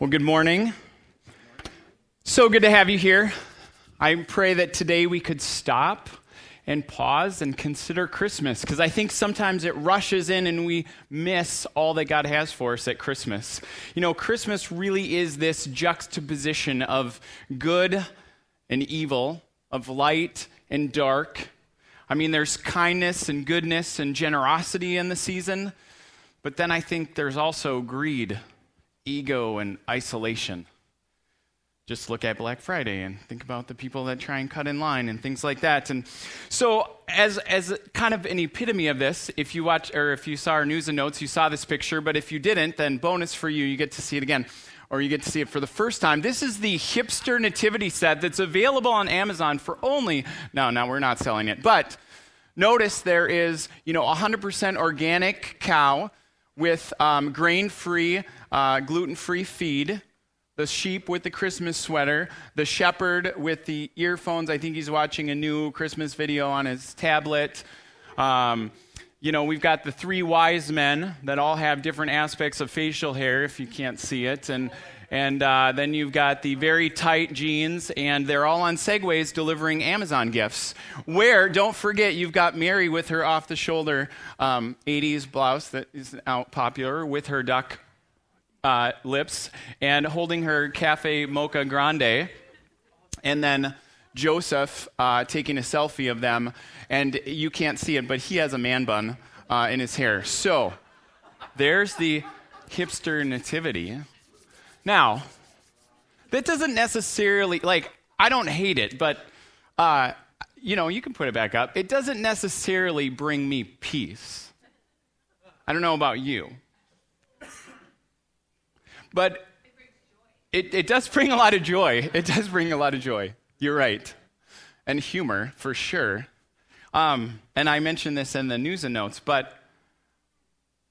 Well, good morning. So good to have you here. I pray that today we could stop and pause and consider Christmas because I think sometimes it rushes in and we miss all that God has for us at Christmas. You know, Christmas really is this juxtaposition of good and evil, of light and dark. I mean, there's kindness and goodness and generosity in the season, but then I think there's also greed ego and isolation. Just look at Black Friday and think about the people that try and cut in line and things like that. And so, as, as kind of an epitome of this, if you watch or if you saw our news and notes, you saw this picture. But if you didn't, then bonus for you, you get to see it again or you get to see it for the first time. This is the hipster nativity set that's available on Amazon for only, no, no, we're not selling it. But notice there is, you know, 100% organic cow with um, grain free, uh, gluten free feed, the sheep with the Christmas sweater, the shepherd with the earphones. I think he's watching a new Christmas video on his tablet. Um, you know, we've got the three wise men that all have different aspects of facial hair, if you can't see it. And and uh, then you've got the very tight jeans, and they're all on Segways delivering Amazon gifts. Where, don't forget, you've got Mary with her off the shoulder um, 80s blouse that is out popular with her duck uh, lips and holding her Cafe Mocha Grande. And then Joseph uh, taking a selfie of them, and you can't see it, but he has a man bun uh, in his hair. So there's the hipster nativity. Now, that doesn't necessarily, like, I don't hate it, but, uh, you know, you can put it back up. It doesn't necessarily bring me peace. I don't know about you. But it, it does bring a lot of joy. It does bring a lot of joy. You're right. And humor, for sure. Um, and I mentioned this in the news and notes, but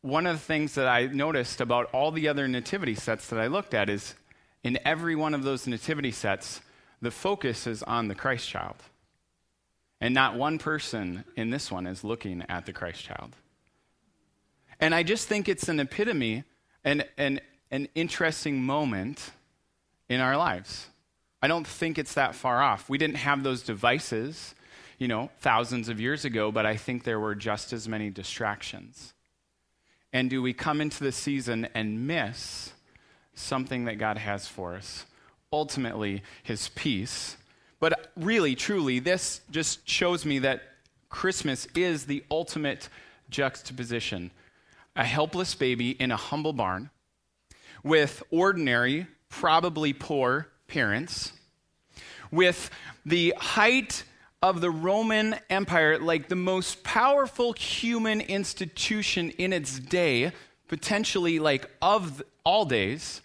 one of the things that I noticed about all the other nativity sets that I looked at is in every one of those nativity sets, the focus is on the Christ child. And not one person in this one is looking at the Christ child. And I just think it's an epitome and an, an interesting moment in our lives. I don't think it's that far off. We didn't have those devices, you know, thousands of years ago, but I think there were just as many distractions. And do we come into the season and miss something that God has for us? Ultimately, His peace. But really, truly, this just shows me that Christmas is the ultimate juxtaposition a helpless baby in a humble barn with ordinary, probably poor parents, with the height of the Roman Empire, like the most powerful human institution in its day, potentially like of all days,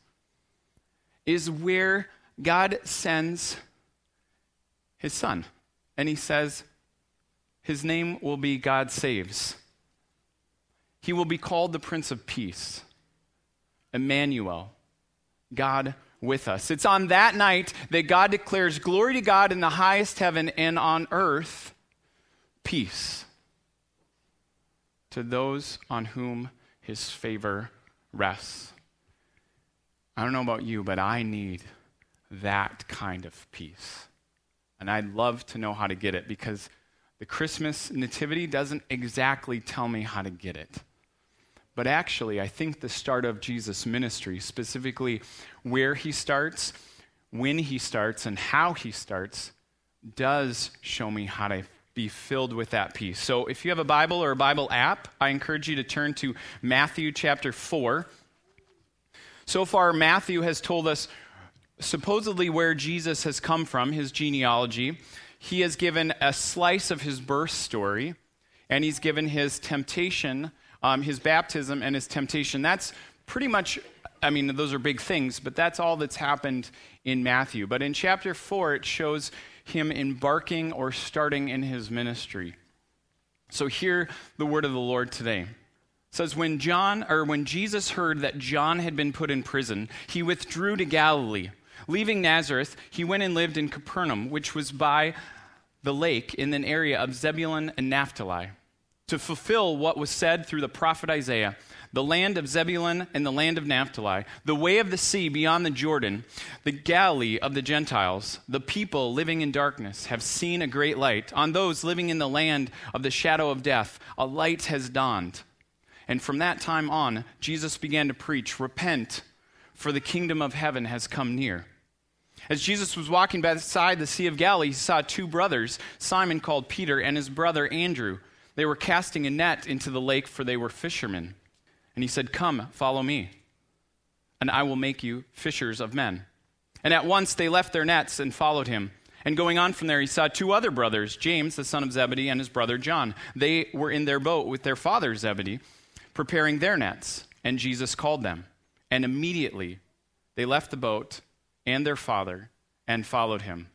is where God sends his son. And he says, His name will be God Saves. He will be called the Prince of Peace, Emmanuel, God with us. It's on that night that God declares glory to God in the highest heaven and on earth peace to those on whom his favor rests. I don't know about you, but I need that kind of peace. And I'd love to know how to get it because the Christmas nativity doesn't exactly tell me how to get it. But actually, I think the start of Jesus' ministry, specifically where he starts, when he starts, and how he starts, does show me how to be filled with that peace. So if you have a Bible or a Bible app, I encourage you to turn to Matthew chapter 4. So far, Matthew has told us supposedly where Jesus has come from, his genealogy. He has given a slice of his birth story, and he's given his temptation um, his baptism and his temptation. That's pretty much, I mean, those are big things, but that's all that's happened in Matthew. But in chapter 4, it shows him embarking or starting in his ministry. So hear the word of the Lord today. It says when John or when Jesus heard that John had been put in prison, he withdrew to Galilee. Leaving Nazareth, he went and lived in Capernaum, which was by the lake in an area of Zebulun and Naphtali to fulfill what was said through the prophet Isaiah the land of Zebulun and the land of Naphtali, the way of the sea beyond the Jordan, the Galilee of the Gentiles, the people living in darkness have seen a great light. On those living in the land of the shadow of death, a light has dawned. And from that time on, Jesus began to preach, Repent, for the kingdom of heaven has come near. As Jesus was walking beside the Sea of Galilee, he saw two brothers, Simon called Peter and his brother Andrew. They were casting a net into the lake, for they were fishermen. And he said, Come, follow me, and I will make you fishers of men. And at once they left their nets and followed him. And going on from there, he saw two other brothers, James, the son of Zebedee, and his brother John. They were in their boat with their father Zebedee, preparing their nets. And Jesus called them. And immediately they left the boat and their father and followed him.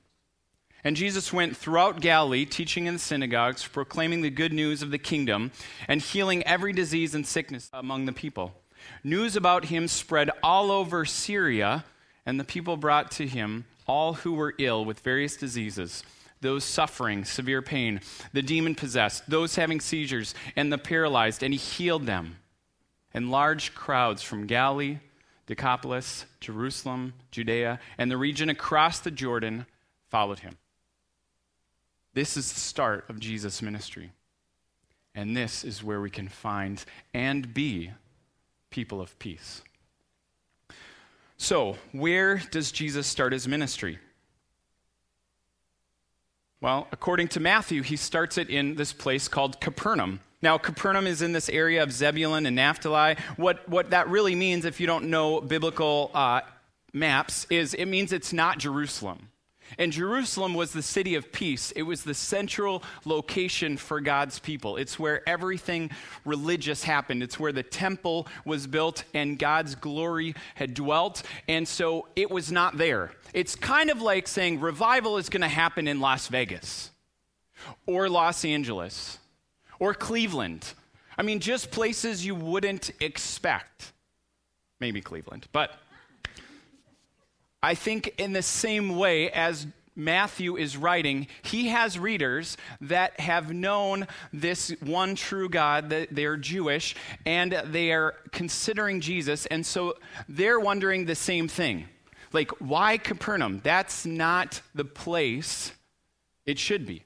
And Jesus went throughout Galilee, teaching in the synagogues, proclaiming the good news of the kingdom, and healing every disease and sickness among the people. News about him spread all over Syria, and the people brought to him all who were ill with various diseases those suffering severe pain, the demon possessed, those having seizures, and the paralyzed, and he healed them. And large crowds from Galilee, Decapolis, Jerusalem, Judea, and the region across the Jordan followed him. This is the start of Jesus' ministry. And this is where we can find and be people of peace. So, where does Jesus start his ministry? Well, according to Matthew, he starts it in this place called Capernaum. Now, Capernaum is in this area of Zebulun and Naphtali. What, what that really means, if you don't know biblical uh, maps, is it means it's not Jerusalem. And Jerusalem was the city of peace. It was the central location for God's people. It's where everything religious happened. It's where the temple was built and God's glory had dwelt. And so it was not there. It's kind of like saying revival is going to happen in Las Vegas or Los Angeles or Cleveland. I mean, just places you wouldn't expect. Maybe Cleveland, but I think, in the same way as Matthew is writing, he has readers that have known this one true God, that they're Jewish, and they are considering Jesus, and so they're wondering the same thing. Like, why Capernaum? That's not the place it should be.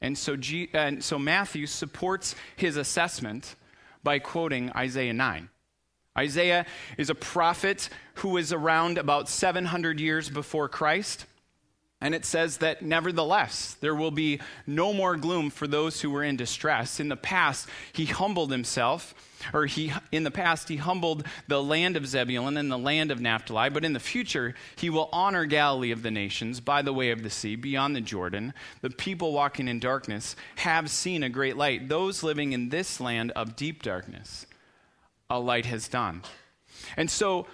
And so, G, and so Matthew supports his assessment by quoting Isaiah 9. Isaiah is a prophet who is around about 700 years before Christ. And it says that nevertheless, there will be no more gloom for those who were in distress. In the past, he humbled himself, or he, in the past, he humbled the land of Zebulun and the land of Naphtali. But in the future, he will honor Galilee of the nations by the way of the sea, beyond the Jordan. The people walking in darkness have seen a great light. Those living in this land of deep darkness a light has done. And so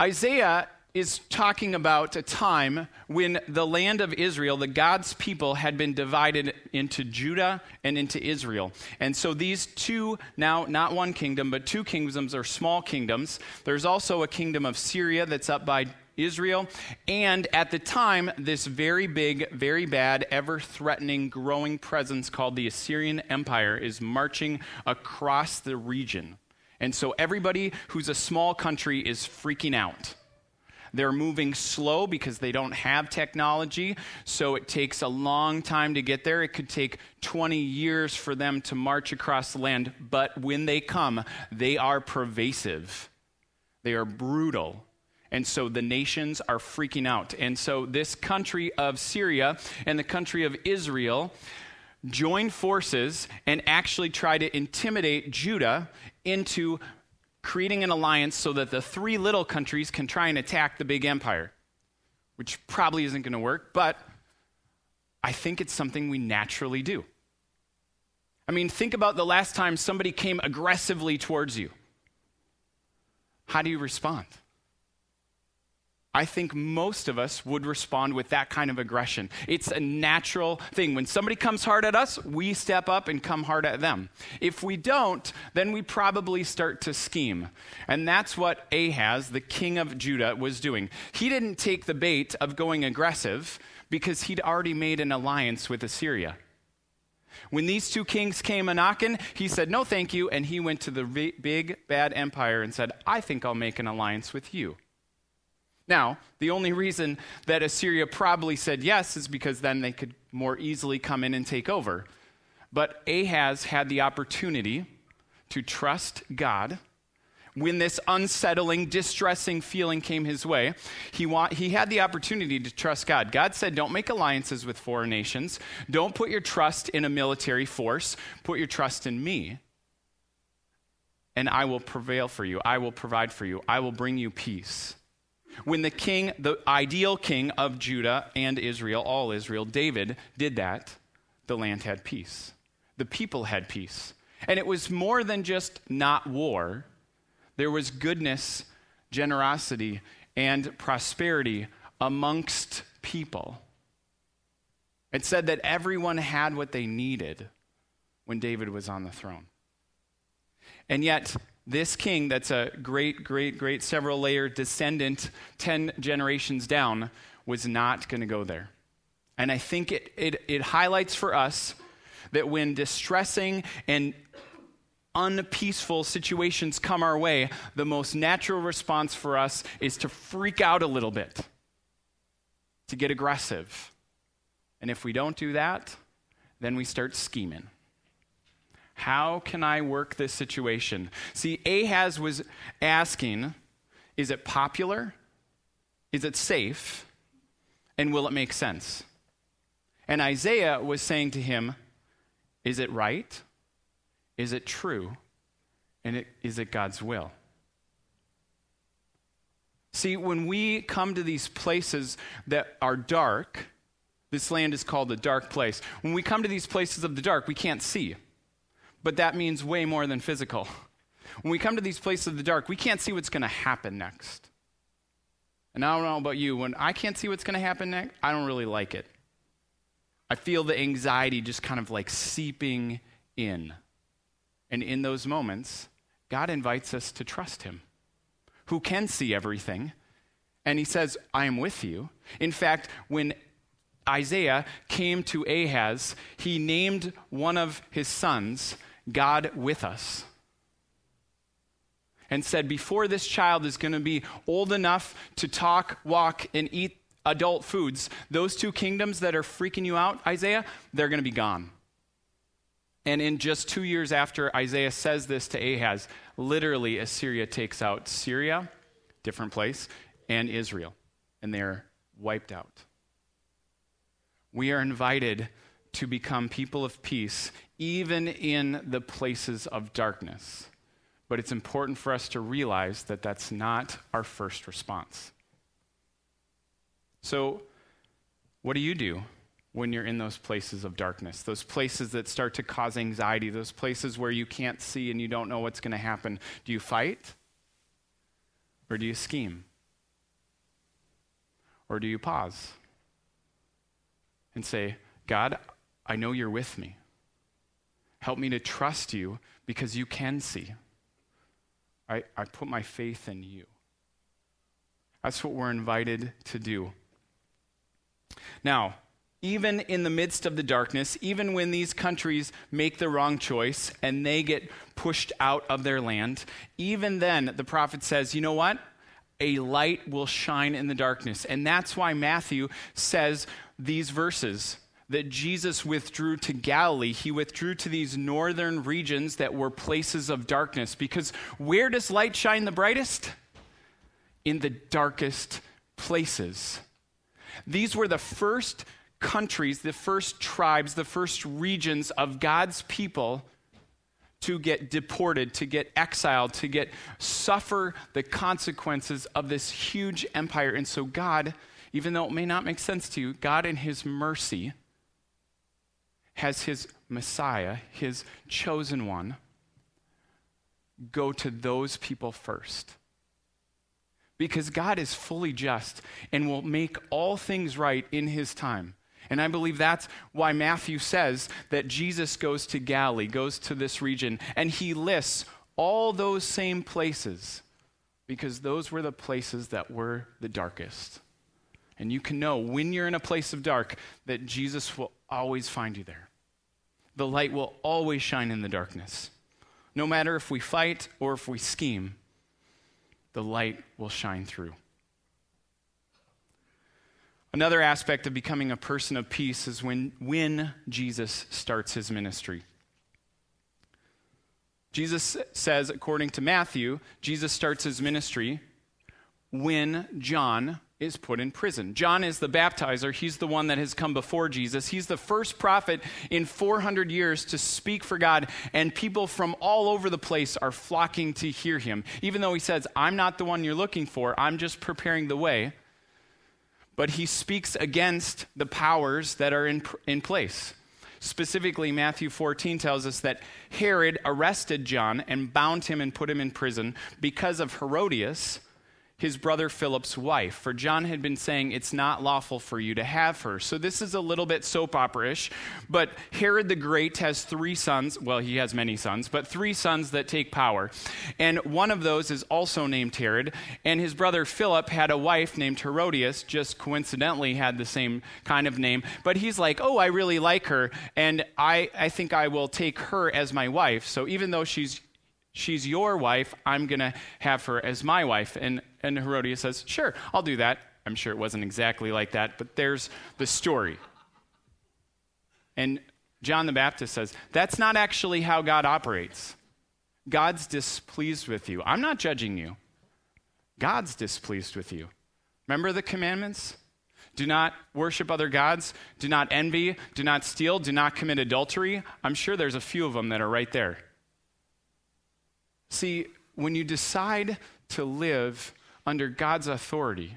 Isaiah is talking about a time when the land of Israel, the God's people, had been divided into Judah and into Israel. And so these two, now not one kingdom, but two kingdoms are small kingdoms. There's also a kingdom of Syria that's up by Israel. And at the time, this very big, very bad, ever threatening, growing presence called the Assyrian Empire is marching across the region. And so everybody who's a small country is freaking out. They're moving slow because they don't have technology, so it takes a long time to get there. It could take 20 years for them to march across the land, but when they come, they are pervasive. They are brutal. And so the nations are freaking out. And so this country of Syria and the country of Israel join forces and actually try to intimidate Judah into creating an alliance so that the three little countries can try and attack the big empire, which probably isn't going to work, but I think it's something we naturally do. I mean, think about the last time somebody came aggressively towards you. How do you respond? I think most of us would respond with that kind of aggression. It's a natural thing. When somebody comes hard at us, we step up and come hard at them. If we don't, then we probably start to scheme. And that's what Ahaz, the king of Judah, was doing. He didn't take the bait of going aggressive because he'd already made an alliance with Assyria. When these two kings came a knocking, he said, No, thank you. And he went to the big, bad empire and said, I think I'll make an alliance with you. Now, the only reason that Assyria probably said yes is because then they could more easily come in and take over. But Ahaz had the opportunity to trust God. When this unsettling, distressing feeling came his way, he, he had the opportunity to trust God. God said, Don't make alliances with foreign nations. Don't put your trust in a military force. Put your trust in me. And I will prevail for you. I will provide for you. I will bring you peace. When the king, the ideal king of Judah and Israel, all Israel, David, did that, the land had peace. The people had peace. And it was more than just not war, there was goodness, generosity, and prosperity amongst people. It said that everyone had what they needed when David was on the throne. And yet, this king, that's a great, great, great several layer descendant, 10 generations down, was not going to go there. And I think it, it, it highlights for us that when distressing and unpeaceful situations come our way, the most natural response for us is to freak out a little bit, to get aggressive. And if we don't do that, then we start scheming. How can I work this situation? See, Ahaz was asking is it popular? Is it safe? And will it make sense? And Isaiah was saying to him, Is it right? Is it true? And it, is it God's will? See, when we come to these places that are dark, this land is called the dark place. When we come to these places of the dark, we can't see but that means way more than physical. When we come to these places of the dark, we can't see what's going to happen next. And I don't know about you, when I can't see what's going to happen next, I don't really like it. I feel the anxiety just kind of like seeping in. And in those moments, God invites us to trust Him, who can see everything. And He says, I am with you. In fact, when Isaiah came to Ahaz, he named one of his sons God with us. And said, Before this child is going to be old enough to talk, walk, and eat adult foods, those two kingdoms that are freaking you out, Isaiah, they're going to be gone. And in just two years after Isaiah says this to Ahaz, literally Assyria takes out Syria, different place, and Israel, and they're wiped out. We are invited to become people of peace, even in the places of darkness. But it's important for us to realize that that's not our first response. So, what do you do when you're in those places of darkness? Those places that start to cause anxiety, those places where you can't see and you don't know what's going to happen? Do you fight? Or do you scheme? Or do you pause and say, God, I know you're with me. Help me to trust you because you can see. I, I put my faith in you. That's what we're invited to do. Now, even in the midst of the darkness, even when these countries make the wrong choice and they get pushed out of their land, even then the prophet says, you know what? A light will shine in the darkness. And that's why Matthew says these verses that Jesus withdrew to Galilee, he withdrew to these northern regions that were places of darkness. Because where does light shine the brightest? In the darkest places. These were the first countries, the first tribes, the first regions of God's people to get deported, to get exiled, to get suffer the consequences of this huge empire. And so God, even though it may not make sense to you, God in his mercy has his Messiah, his chosen one, go to those people first. Because God is fully just and will make all things right in his time. And I believe that's why Matthew says that Jesus goes to Galilee, goes to this region, and he lists all those same places because those were the places that were the darkest. And you can know when you're in a place of dark that Jesus will always find you there. The light will always shine in the darkness. No matter if we fight or if we scheme, the light will shine through. Another aspect of becoming a person of peace is when, when Jesus starts his ministry. Jesus says, according to Matthew, Jesus starts his ministry when John is put in prison. John is the baptizer. He's the one that has come before Jesus. He's the first prophet in 400 years to speak for God, and people from all over the place are flocking to hear him. Even though he says, I'm not the one you're looking for, I'm just preparing the way. But he speaks against the powers that are in, in place. Specifically, Matthew 14 tells us that Herod arrested John and bound him and put him in prison because of Herodias his brother Philip's wife, for John had been saying, It's not lawful for you to have her. So this is a little bit soap opera ish, but Herod the Great has three sons. Well, he has many sons, but three sons that take power. And one of those is also named Herod. And his brother Philip had a wife named Herodias, just coincidentally had the same kind of name. But he's like, Oh, I really like her, and I, I think I will take her as my wife. So even though she's she's your wife. I'm going to have her as my wife. And, and Herodias says, Sure, I'll do that. I'm sure it wasn't exactly like that, but there's the story. And John the Baptist says, That's not actually how God operates. God's displeased with you. I'm not judging you. God's displeased with you. Remember the commandments? Do not worship other gods. Do not envy. Do not steal. Do not commit adultery. I'm sure there's a few of them that are right there. See, when you decide to live under God's authority,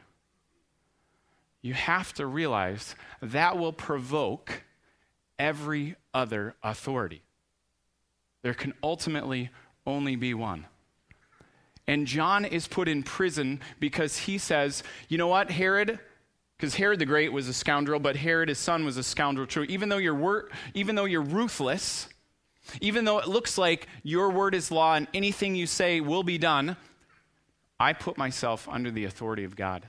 you have to realize that will provoke every other authority. There can ultimately only be one. And John is put in prison because he says, you know what, Herod? Because Herod the Great was a scoundrel, but Herod, his son, was a scoundrel too. Even though you're, wor- even though you're ruthless, even though it looks like your word is law and anything you say will be done, I put myself under the authority of God.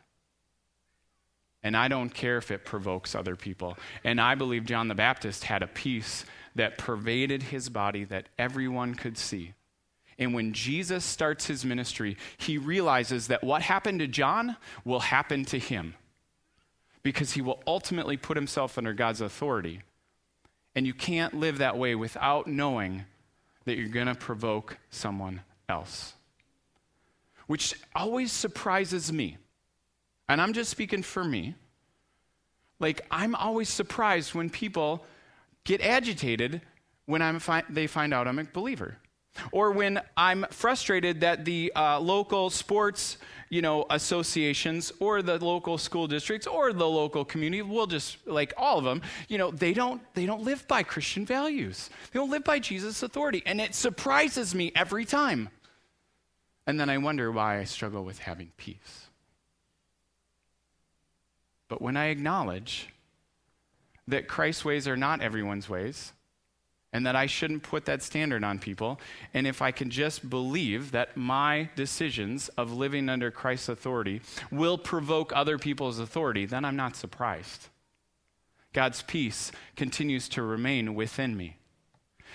And I don't care if it provokes other people. And I believe John the Baptist had a peace that pervaded his body that everyone could see. And when Jesus starts his ministry, he realizes that what happened to John will happen to him because he will ultimately put himself under God's authority. And you can't live that way without knowing that you're going to provoke someone else. Which always surprises me. And I'm just speaking for me. Like, I'm always surprised when people get agitated when fi- they find out I'm a believer. Or when I'm frustrated that the uh, local sports you know, associations or the local school districts or the local community, we'll just like all of them, you know, they don't they don't live by Christian values. They don't live by Jesus' authority. And it surprises me every time. And then I wonder why I struggle with having peace. But when I acknowledge that Christ's ways are not everyone's ways, and that I shouldn't put that standard on people. And if I can just believe that my decisions of living under Christ's authority will provoke other people's authority, then I'm not surprised. God's peace continues to remain within me.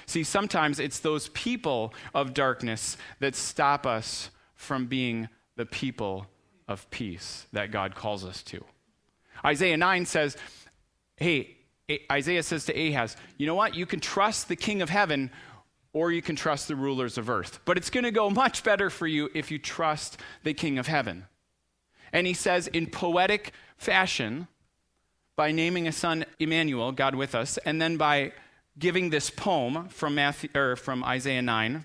See, sometimes it's those people of darkness that stop us from being the people of peace that God calls us to. Isaiah 9 says, Hey, Isaiah says to Ahaz, You know what? You can trust the king of heaven or you can trust the rulers of earth. But it's going to go much better for you if you trust the king of heaven. And he says in poetic fashion, by naming a son Emmanuel, God with us, and then by giving this poem from, Matthew, or from Isaiah 9,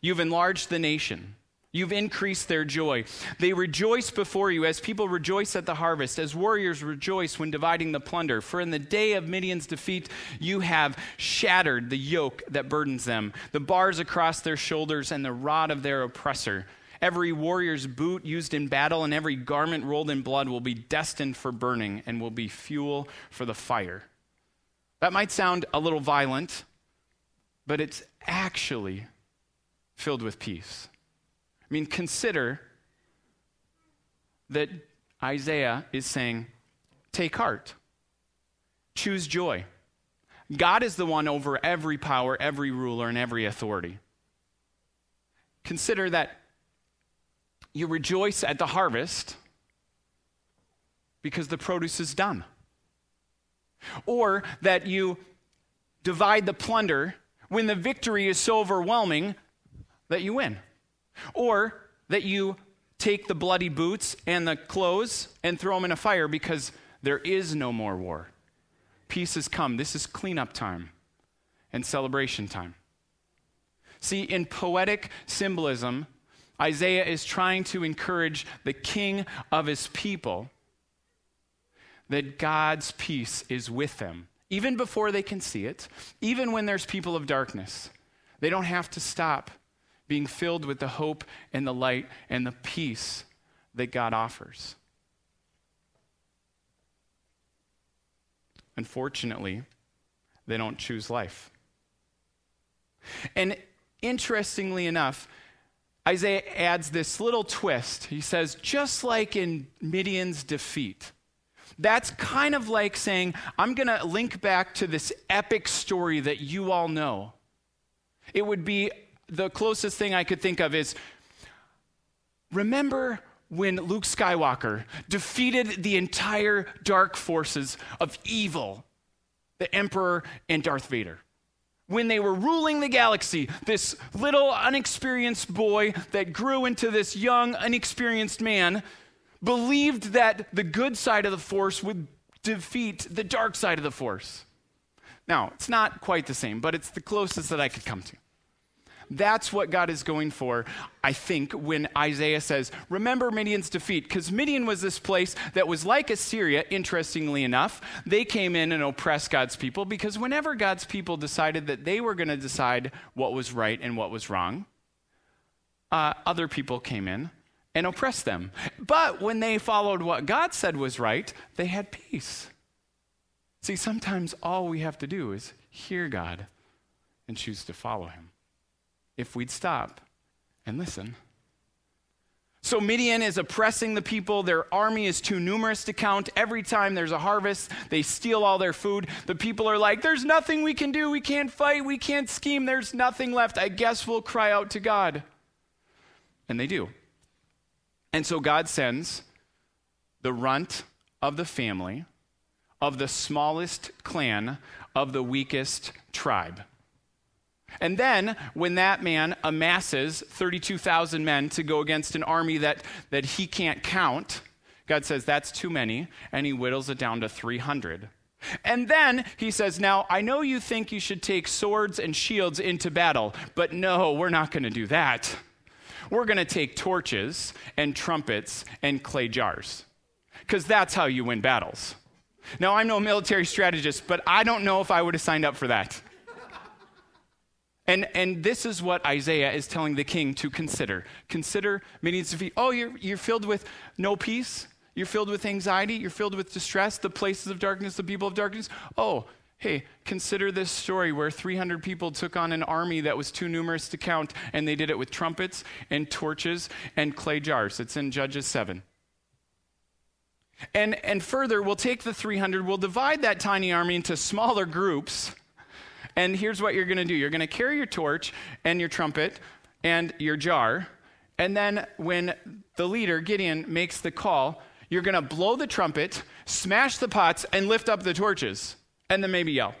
you've enlarged the nation. You've increased their joy. They rejoice before you as people rejoice at the harvest, as warriors rejoice when dividing the plunder. For in the day of Midian's defeat, you have shattered the yoke that burdens them, the bars across their shoulders, and the rod of their oppressor. Every warrior's boot used in battle and every garment rolled in blood will be destined for burning and will be fuel for the fire. That might sound a little violent, but it's actually filled with peace. I mean, consider that Isaiah is saying, Take heart, choose joy. God is the one over every power, every ruler, and every authority. Consider that you rejoice at the harvest because the produce is done. Or that you divide the plunder when the victory is so overwhelming that you win. Or that you take the bloody boots and the clothes and throw them in a fire because there is no more war. Peace has come. This is cleanup time and celebration time. See, in poetic symbolism, Isaiah is trying to encourage the king of his people that God's peace is with them, even before they can see it, even when there's people of darkness. They don't have to stop being filled with the hope and the light and the peace that God offers. Unfortunately, they don't choose life. And interestingly enough, Isaiah adds this little twist. He says, just like in Midian's defeat, that's kind of like saying, I'm going to link back to this epic story that you all know. It would be the closest thing I could think of is remember when Luke Skywalker defeated the entire dark forces of evil, the Emperor and Darth Vader? when they were ruling the galaxy, this little unexperienced boy that grew into this young, unexperienced man believed that the good side of the force would defeat the dark side of the force. Now, it's not quite the same, but it's the closest that I could come to. That's what God is going for, I think, when Isaiah says, Remember Midian's defeat. Because Midian was this place that was like Assyria, interestingly enough. They came in and oppressed God's people because whenever God's people decided that they were going to decide what was right and what was wrong, uh, other people came in and oppressed them. But when they followed what God said was right, they had peace. See, sometimes all we have to do is hear God and choose to follow him if we'd stop and listen. So Midian is oppressing the people. Their army is too numerous to count. Every time there's a harvest, they steal all their food. The people are like, There's nothing we can do. We can't fight. We can't scheme. There's nothing left. I guess we'll cry out to God. And they do. And so God sends the runt of the family, of the smallest clan, of the weakest tribe. And then, when that man amasses 32,000 men to go against an army that, that he can't count, God says, That's too many, and he whittles it down to 300. And then he says, Now, I know you think you should take swords and shields into battle, but no, we're not going to do that. We're going to take torches and trumpets and clay jars, because that's how you win battles. Now, I'm no military strategist, but I don't know if I would have signed up for that. And, and this is what Isaiah is telling the king to consider. Consider Midian's defeat. Oh, you're, you're filled with no peace. You're filled with anxiety. You're filled with distress, the places of darkness, the people of darkness. Oh, hey, consider this story where 300 people took on an army that was too numerous to count, and they did it with trumpets and torches and clay jars. It's in Judges 7. And, and further, we'll take the 300, we'll divide that tiny army into smaller groups and here's what you're going to do you're going to carry your torch and your trumpet and your jar. And then when the leader, Gideon, makes the call, you're going to blow the trumpet, smash the pots, and lift up the torches, and then maybe yell.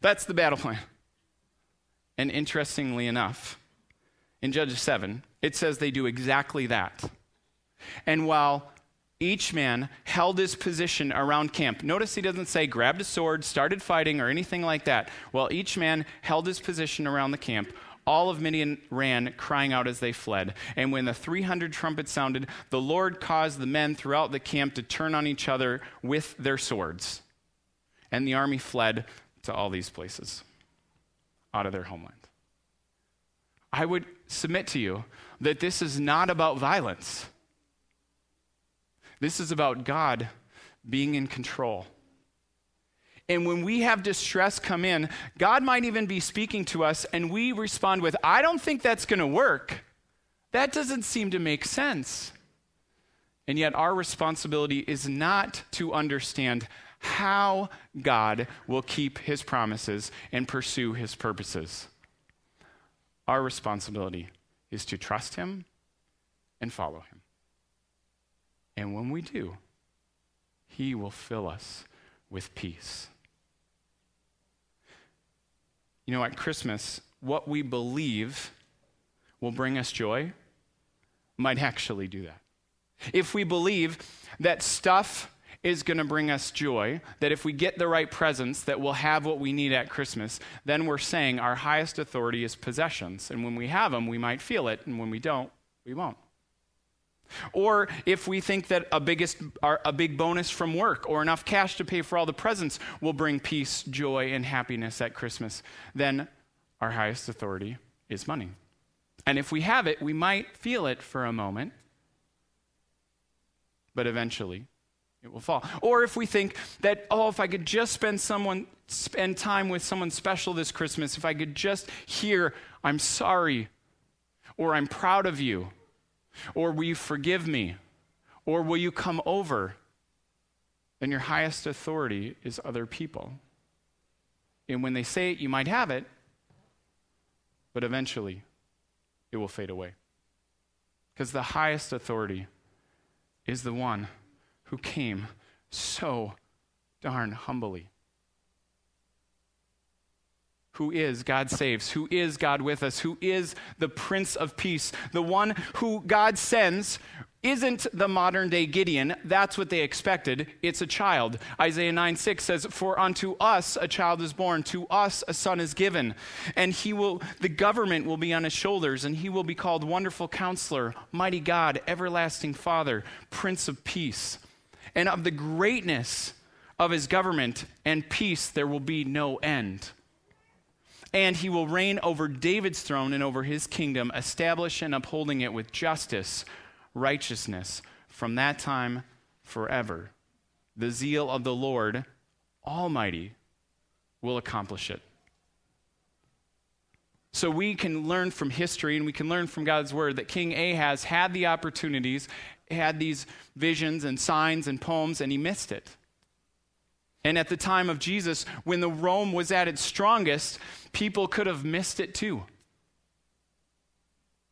That's the battle plan. And interestingly enough, in Judges 7, it says they do exactly that. And while each man held his position around camp. Notice he doesn't say grabbed a sword, started fighting, or anything like that. Well, each man held his position around the camp. All of Midian ran, crying out as they fled. And when the 300 trumpets sounded, the Lord caused the men throughout the camp to turn on each other with their swords. And the army fled to all these places out of their homeland. I would submit to you that this is not about violence. This is about God being in control. And when we have distress come in, God might even be speaking to us, and we respond with, I don't think that's going to work. That doesn't seem to make sense. And yet, our responsibility is not to understand how God will keep his promises and pursue his purposes. Our responsibility is to trust him and follow him. And when we do, he will fill us with peace. You know, at Christmas, what we believe will bring us joy might actually do that. If we believe that stuff is going to bring us joy, that if we get the right presents, that we'll have what we need at Christmas, then we're saying our highest authority is possessions. And when we have them, we might feel it, and when we don't, we won't. Or if we think that a, biggest, a big bonus from work or enough cash to pay for all the presents will bring peace, joy, and happiness at Christmas, then our highest authority is money. And if we have it, we might feel it for a moment, but eventually it will fall. Or if we think that, oh, if I could just spend someone spend time with someone special this Christmas, if I could just hear, I'm sorry, or I'm proud of you, or will you forgive me, or will you come over, then your highest authority is other people. And when they say it, you might have it, but eventually it will fade away. Because the highest authority is the one who came so darn humbly. Who is God saves? Who is God with us? Who is the Prince of Peace? The one who God sends isn't the modern day Gideon. That's what they expected. It's a child. Isaiah 9 6 says, For unto us a child is born, to us a son is given. And he will, the government will be on his shoulders, and he will be called Wonderful Counselor, Mighty God, Everlasting Father, Prince of Peace. And of the greatness of his government and peace, there will be no end. And he will reign over David's throne and over his kingdom, establish and upholding it with justice righteousness from that time forever. The zeal of the Lord Almighty will accomplish it. So we can learn from history and we can learn from God's word that King Ahaz had the opportunities, had these visions and signs and poems, and he missed it. And at the time of Jesus, when the Rome was at its strongest, people could have missed it too.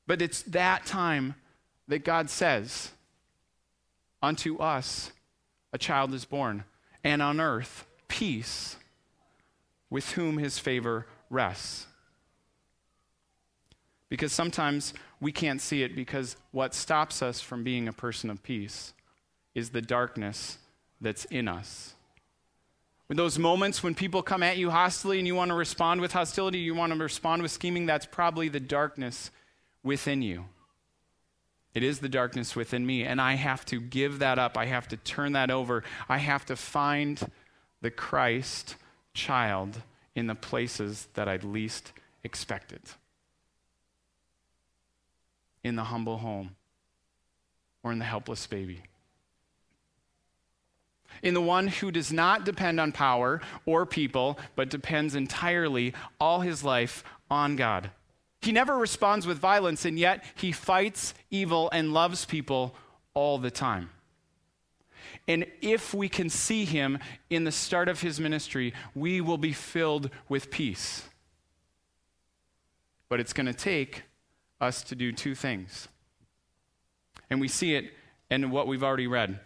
But it's that time that God says, Unto us a child is born, and on earth peace with whom his favor rests. Because sometimes we can't see it because what stops us from being a person of peace is the darkness that's in us. Those moments when people come at you hostily and you want to respond with hostility, you want to respond with scheming, that's probably the darkness within you. It is the darkness within me, and I have to give that up. I have to turn that over. I have to find the Christ child in the places that I'd least expected. In the humble home or in the helpless baby. In the one who does not depend on power or people, but depends entirely all his life on God. He never responds with violence, and yet he fights evil and loves people all the time. And if we can see him in the start of his ministry, we will be filled with peace. But it's going to take us to do two things. And we see it in what we've already read.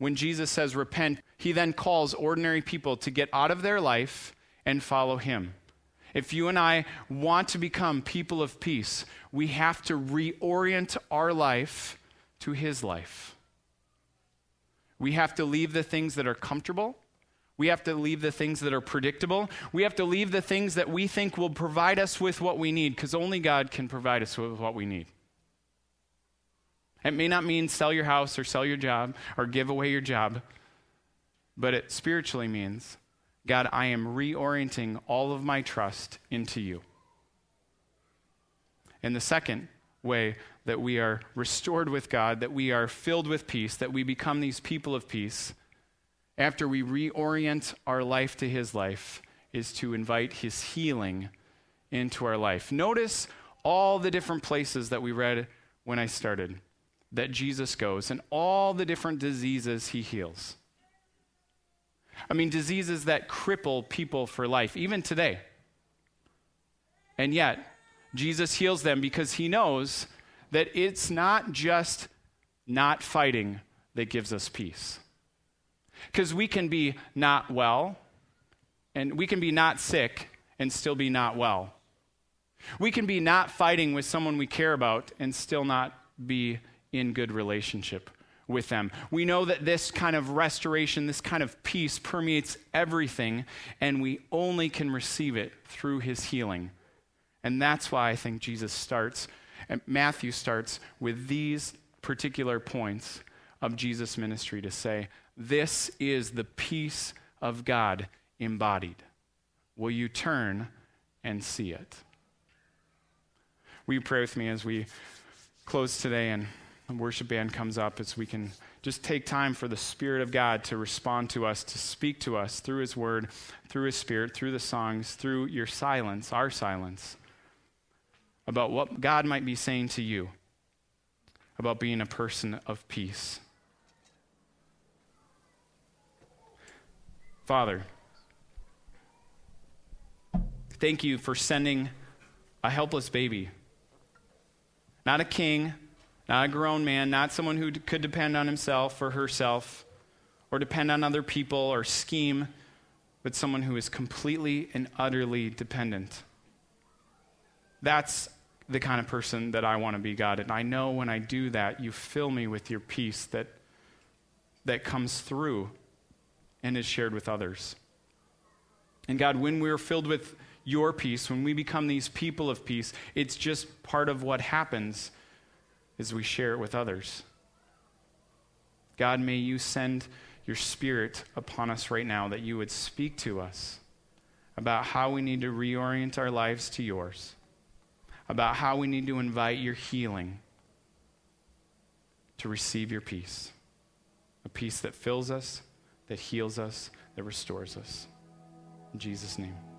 When Jesus says repent, he then calls ordinary people to get out of their life and follow him. If you and I want to become people of peace, we have to reorient our life to His life. We have to leave the things that are comfortable. We have to leave the things that are predictable. We have to leave the things that we think will provide us with what we need, because only God can provide us with what we need. It may not mean sell your house or sell your job or give away your job, but it spiritually means God, I am reorienting all of my trust into you. And the second way that we are restored with God, that we are filled with peace, that we become these people of peace, after we reorient our life to His life, is to invite His healing into our life. Notice all the different places that we read when I started that Jesus goes and all the different diseases He heals. I mean, diseases that cripple people for life, even today. And yet, Jesus heals them because he knows that it's not just not fighting that gives us peace. Because we can be not well, and we can be not sick and still be not well. We can be not fighting with someone we care about and still not be in good relationship with them. We know that this kind of restoration, this kind of peace permeates everything, and we only can receive it through his healing. And that's why I think Jesus starts, and Matthew starts with these particular points of Jesus' ministry to say, This is the peace of God embodied. Will you turn and see it? Will you pray with me as we close today and worship band comes up as we can just take time for the Spirit of God to respond to us, to speak to us through His Word, through His Spirit, through the songs, through your silence, our silence, about what God might be saying to you about being a person of peace. Father, thank you for sending a helpless baby, not a king not a grown man, not someone who could depend on himself or herself or depend on other people or scheme, but someone who is completely and utterly dependent. That's the kind of person that I want to be, God. And I know when I do that, you fill me with your peace that, that comes through and is shared with others. And God, when we're filled with your peace, when we become these people of peace, it's just part of what happens as we share it with others. God, may you send your spirit upon us right now that you would speak to us about how we need to reorient our lives to yours, about how we need to invite your healing to receive your peace, a peace that fills us, that heals us, that restores us. In Jesus' name.